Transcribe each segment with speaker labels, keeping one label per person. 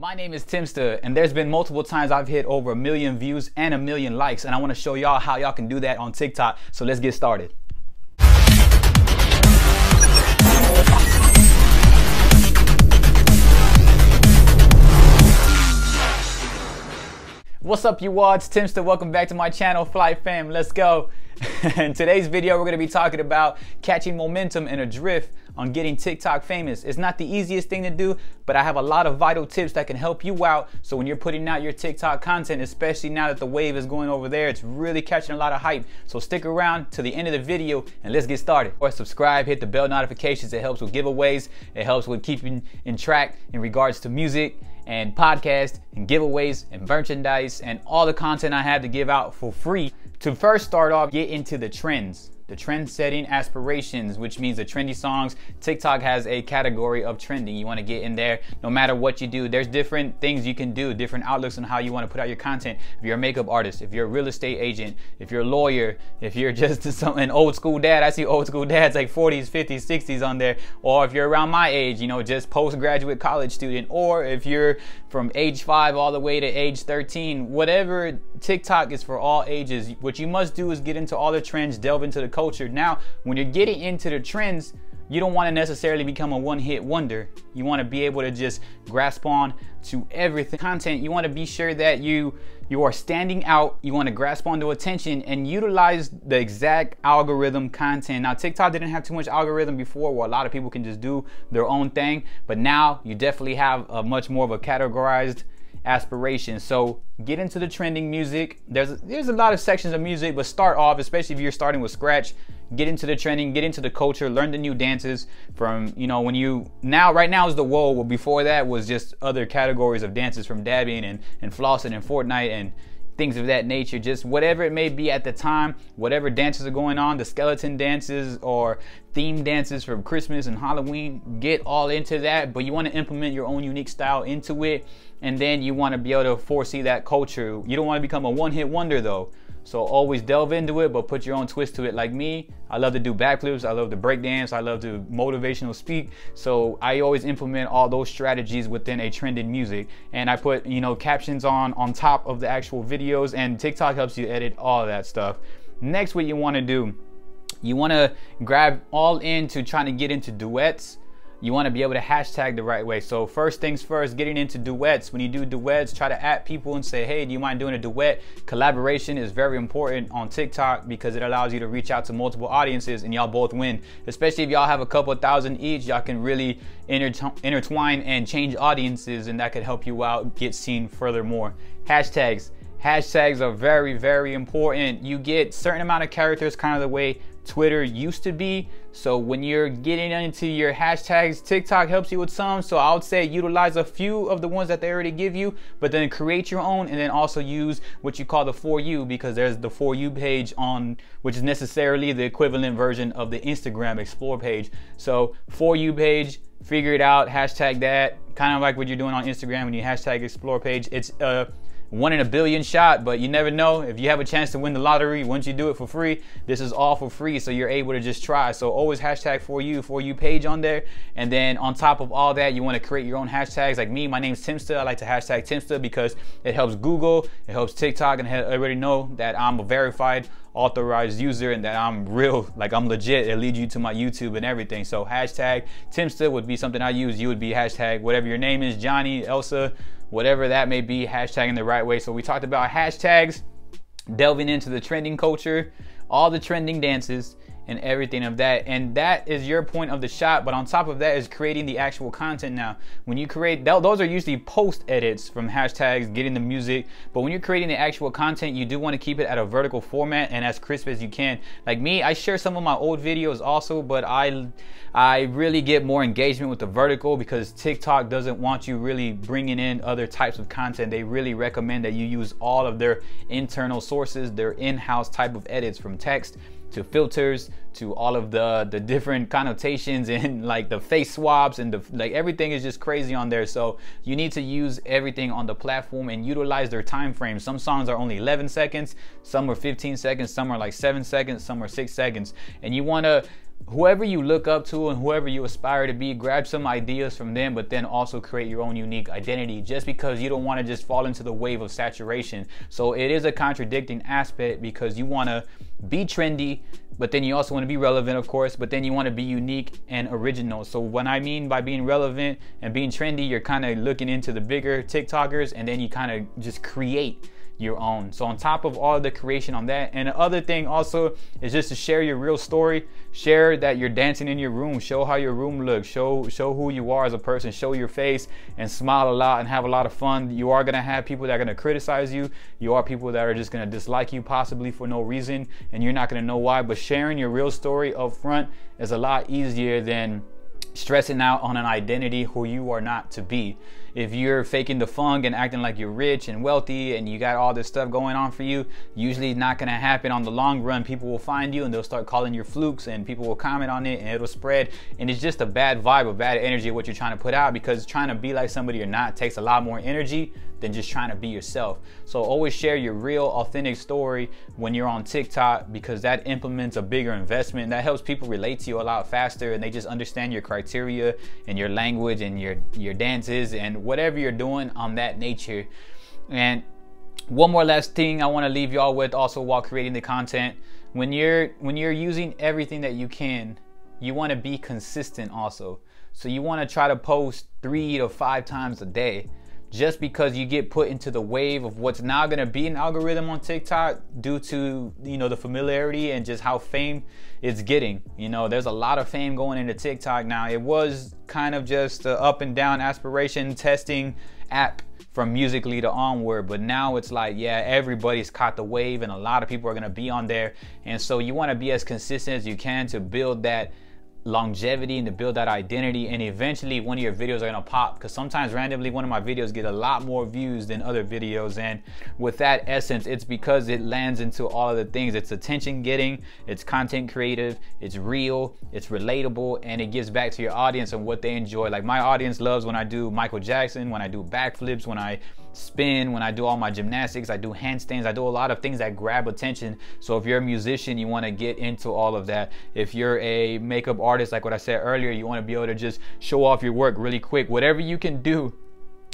Speaker 1: My name is Timster, and there's been multiple times I've hit over a million views and a million likes, and I want to show y'all how y'all can do that on TikTok. So let's get started. What's up you it's Timster. Welcome back to my channel, Flight Fam. Let's go. In today's video, we're gonna be talking about catching momentum and a drift on getting TikTok famous. It's not the easiest thing to do, but I have a lot of vital tips that can help you out. So when you're putting out your TikTok content, especially now that the wave is going over there, it's really catching a lot of hype. So stick around to the end of the video and let's get started. Or subscribe, hit the bell notifications. It helps with giveaways. It helps with keeping in track in regards to music and podcasts and giveaways and merchandise and all the content I have to give out for free. To first start off, get into the trends the trend setting aspirations, which means the trendy songs. TikTok has a category of trending. You want to get in there no matter what you do. There's different things you can do, different outlooks on how you want to put out your content. If you're a makeup artist, if you're a real estate agent, if you're a lawyer, if you're just some, an old school dad, I see old school dads like 40s, 50s, 60s on there. Or if you're around my age, you know, just postgraduate college student. Or if you're from age five all the way to age 13, whatever TikTok is for all ages. What you must do is get into all the trends, delve into the Now, when you're getting into the trends, you don't want to necessarily become a one-hit wonder. You want to be able to just grasp on to everything content. You want to be sure that you you are standing out. You want to grasp onto attention and utilize the exact algorithm content. Now, TikTok didn't have too much algorithm before, where a lot of people can just do their own thing. But now you definitely have a much more of a categorized aspirations. So get into the trending music. There's there's a lot of sections of music, but start off, especially if you're starting with scratch, get into the trending, get into the culture, learn the new dances from, you know, when you now right now is the whoa, well before that was just other categories of dances from dabbing and, and flossing and Fortnite and things of that nature, just whatever it may be at the time, whatever dances are going on, the skeleton dances or theme dances from Christmas and Halloween, get all into that, but you want to implement your own unique style into it, and then you want to be able to foresee that culture. You don't want to become a one hit wonder though. So always delve into it, but put your own twist to it. Like me, I love to do backflips. I love to break dance. I love to motivational speak. So I always implement all those strategies within a trending music. And I put, you know, captions on on top of the actual videos and TikTok helps you edit all that stuff. Next, what you want to do, you want to grab all into trying to get into duets you want to be able to hashtag the right way. So first things first, getting into duets. When you do duets, try to add people and say, hey, do you mind doing a duet? Collaboration is very important on TikTok because it allows you to reach out to multiple audiences and y'all both win. Especially if y'all have a couple thousand each, y'all can really intertwine and change audiences and that could help you out get seen furthermore. Hashtags. Hashtags are very, very important. You get certain amount of characters kind of the way Twitter used to be. So when you're getting into your hashtags, TikTok helps you with some. So I would say utilize a few of the ones that they already give you, but then create your own and then also use what you call the For You because there's the For You page on, which is necessarily the equivalent version of the Instagram Explore page. So For You page, figure it out, hashtag that, kind of like what you're doing on Instagram when you hashtag Explore page. It's uh, one in a billion shot, but you never know. If you have a chance to win the lottery, once you do it for free, this is all for free, so you're able to just try. So always hashtag for you, for you page on there. And then on top of all that, you want to create your own hashtags. Like me, my name's Timster. I like to hashtag Timster because it helps Google, it helps TikTok, and I already know that I'm a verified authorized user and that I'm real, like I'm legit. It leads you to my YouTube and everything. So hashtag Timster would be something I use. You would be hashtag whatever your name is, Johnny, Elsa, whatever that may be, hashtagging the right way. So we talked about hashtags, delving into the trending culture, all the trending dances, and everything of that. And that is your point of the shot. But on top of that is creating the actual content now. When you create, those are usually post edits from hashtags, getting the music. But when you're creating the actual content, you do want to keep it at a vertical format and as crisp as you can. Like me, I share some of my old videos also, but I, I really get more engagement with the vertical because TikTok doesn't want you really bringing in other types of content. They really recommend that you use all of their internal sources, their in-house type of edits from text to filters to all of the the different connotations and like the face swaps and the like everything is just crazy on there. So you need to use everything on the platform and utilize their time frames some songs are only 11 seconds some are 15 seconds some are like 7 seconds some are 6 seconds. And you want to whoever you look up to and whoever you aspire to be, grab some ideas from them, but then also create your own unique identity just because you don't want to just fall into the wave of saturation. So it is a contradicting aspect because you want to be trendy, but then you also want to be relevant, of course, but then you want to be unique and original. So what I mean by being relevant and being trendy, you're kind of looking into the bigger TikTokers and then you kind of just create your own. So on top of all the creation on that, and the other thing also is just to share your real story. Share that you're dancing in your room. Show how your room looks. Show show who you are as a person. Show your face and smile a lot and have a lot of fun. You are gonna have people that are gonna criticize you. You are people that are just gonna dislike you possibly for no reason, and you're not gonna know why. But sharing your real story up front is a lot easier than stressing out on an identity who you are not to be. If you're faking the funk and acting like you're rich and wealthy and you got all this stuff going on for you, usually not gonna happen on the long run. People will find you and they'll start calling your flukes and people will comment on it and it'll spread. And it's just a bad vibe, a bad energy of what you're trying to put out because trying to be like somebody or not takes a lot more energy than just trying to be yourself. So always share your real authentic story when you're on TikTok because that implements a bigger investment. That helps people relate to you a lot faster and they just understand your criteria and your language and your your dances and whatever you're doing on that nature. And one more last thing I want to leave y'all with also while creating the content. When you're when you're using everything that you can, you want to be consistent also. So you want to try to post 3 to 5 times a day just because you get put into the wave of what's now going to be an algorithm on TikTok due to you know the familiarity and just how fame it's getting. You know, there's a lot of fame going into TikTok now. It was kind of just up and down aspiration testing app from Musical.ly to onward but now it's like yeah everybody's caught the wave and a lot of people are going to be on there and so you want to be as consistent as you can to build that longevity and to build that identity. And eventually one of your videos are gonna pop because sometimes randomly one of my videos get a lot more views than other videos. And with that essence it's because it lands into all of the things. It's attention getting it's content creative it's real it's relatable and it gives back to your audience and what they enjoy. Like my audience loves when I do Michael Jackson when I do backflips when I spin, when I do all my gymnastics, I do handstands, I do a lot of things that grab attention. So if you're a musician, you want to get into all of that. If you're a makeup artist, like what I said earlier, you want to be able to just show off your work really quick. Whatever you can do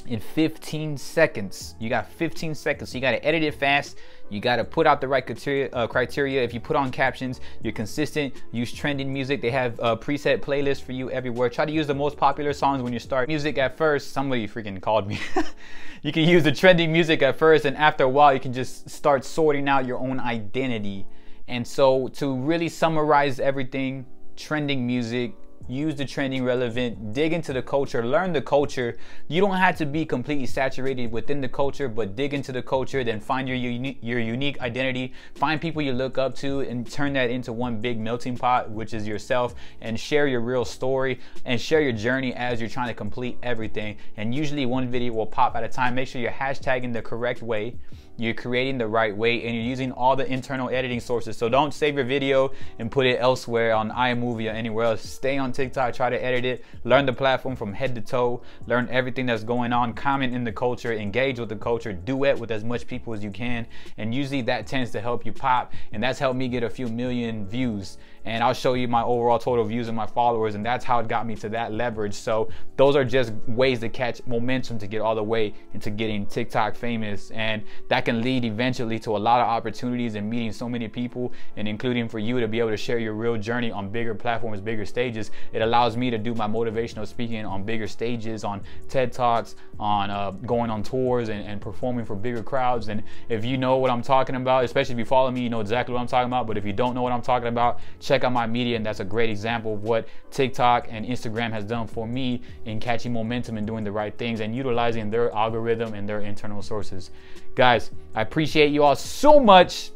Speaker 1: in 15 seconds. You got 15 seconds. So you got to edit it fast. You got to put out the right criteria, uh, criteria. If you put on captions, you're consistent. Use trending music. They have a preset playlists for you everywhere. Try to use the most popular songs when you start music at first. Somebody freaking called me. you can use the trending music at first, and after a while, you can just start sorting out your own identity. And so, to really summarize everything, trending music, use the trending relevant, dig into the culture, learn the culture. You don't have to be completely saturated within the culture, but dig into the culture, then find your unique your unique identity, find people you look up to and turn that into one big melting pot, which is yourself, and share your real story and share your journey as you're trying to complete everything. And usually one video will pop at a time. Make sure you're hashtagging the correct way you're creating the right way and you're using all the internal editing sources. So don't save your video and put it elsewhere on iMovie or anywhere else. Stay on TikTok, try to edit it, learn the platform from head to toe, learn everything that's going on, comment in the culture, engage with the culture, duet with as much people as you can. And usually that tends to help you pop. And that's helped me get a few million views. And I'll show you my overall total views and my followers. And that's how it got me to that leverage. So those are just ways to catch momentum to get all the way into getting TikTok famous. And that can lead eventually to a lot of opportunities and meeting so many people and including for you to be able to share your real journey on bigger platforms, bigger stages. It allows me to do my motivational speaking on bigger stages, on TED Talks, on uh, going on tours and, and performing for bigger crowds. And if you know what I'm talking about, especially if you follow me, you know exactly what I'm talking about. But if you don't know what I'm talking about, check out my media. And that's a great example of what TikTok and Instagram has done for me in catching momentum and doing the right things and utilizing their algorithm and their internal sources. Guys, I appreciate you all so much.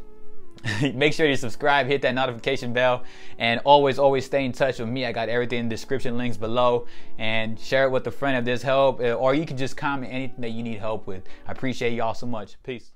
Speaker 1: Make sure you subscribe, hit that notification bell, and always, always stay in touch with me. I got everything in the description links below, and share it with a friend if there's help, or you can just comment anything that you need help with. I appreciate y'all so much. Peace.